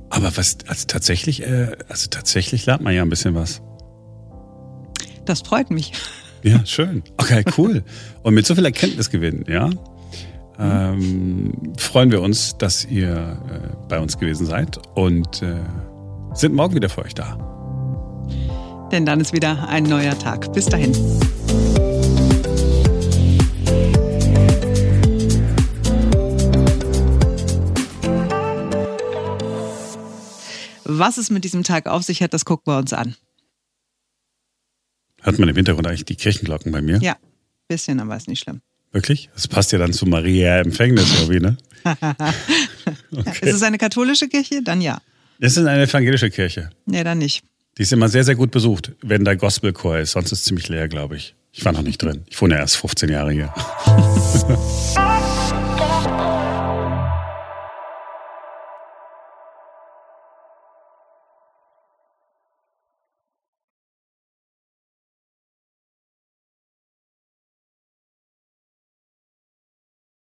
Aber was, also tatsächlich, äh, also tatsächlich lernt man ja ein bisschen was. Das freut mich. Ja, schön. Okay, cool. Und mit so viel Erkenntnisgewinn, ja, ähm, freuen wir uns, dass ihr äh, bei uns gewesen seid und äh, sind morgen wieder für euch da. Denn dann ist wieder ein neuer Tag. Bis dahin. Was es mit diesem Tag auf sich hat, das gucken wir uns an. Hört man im Hintergrund eigentlich die Kirchenglocken bei mir? Ja, bisschen, aber ist nicht schlimm. Wirklich? Das passt ja dann zu Maria Empfängnis irgendwie, ne? okay. Ist es eine katholische Kirche? Dann ja. Das ist eine evangelische Kirche. Nee, dann nicht. Die ist immer sehr, sehr gut besucht, wenn da Gospelchor ist. Sonst ist es ziemlich leer, glaube ich. Ich war noch nicht drin. Ich wohne erst 15 Jahre hier.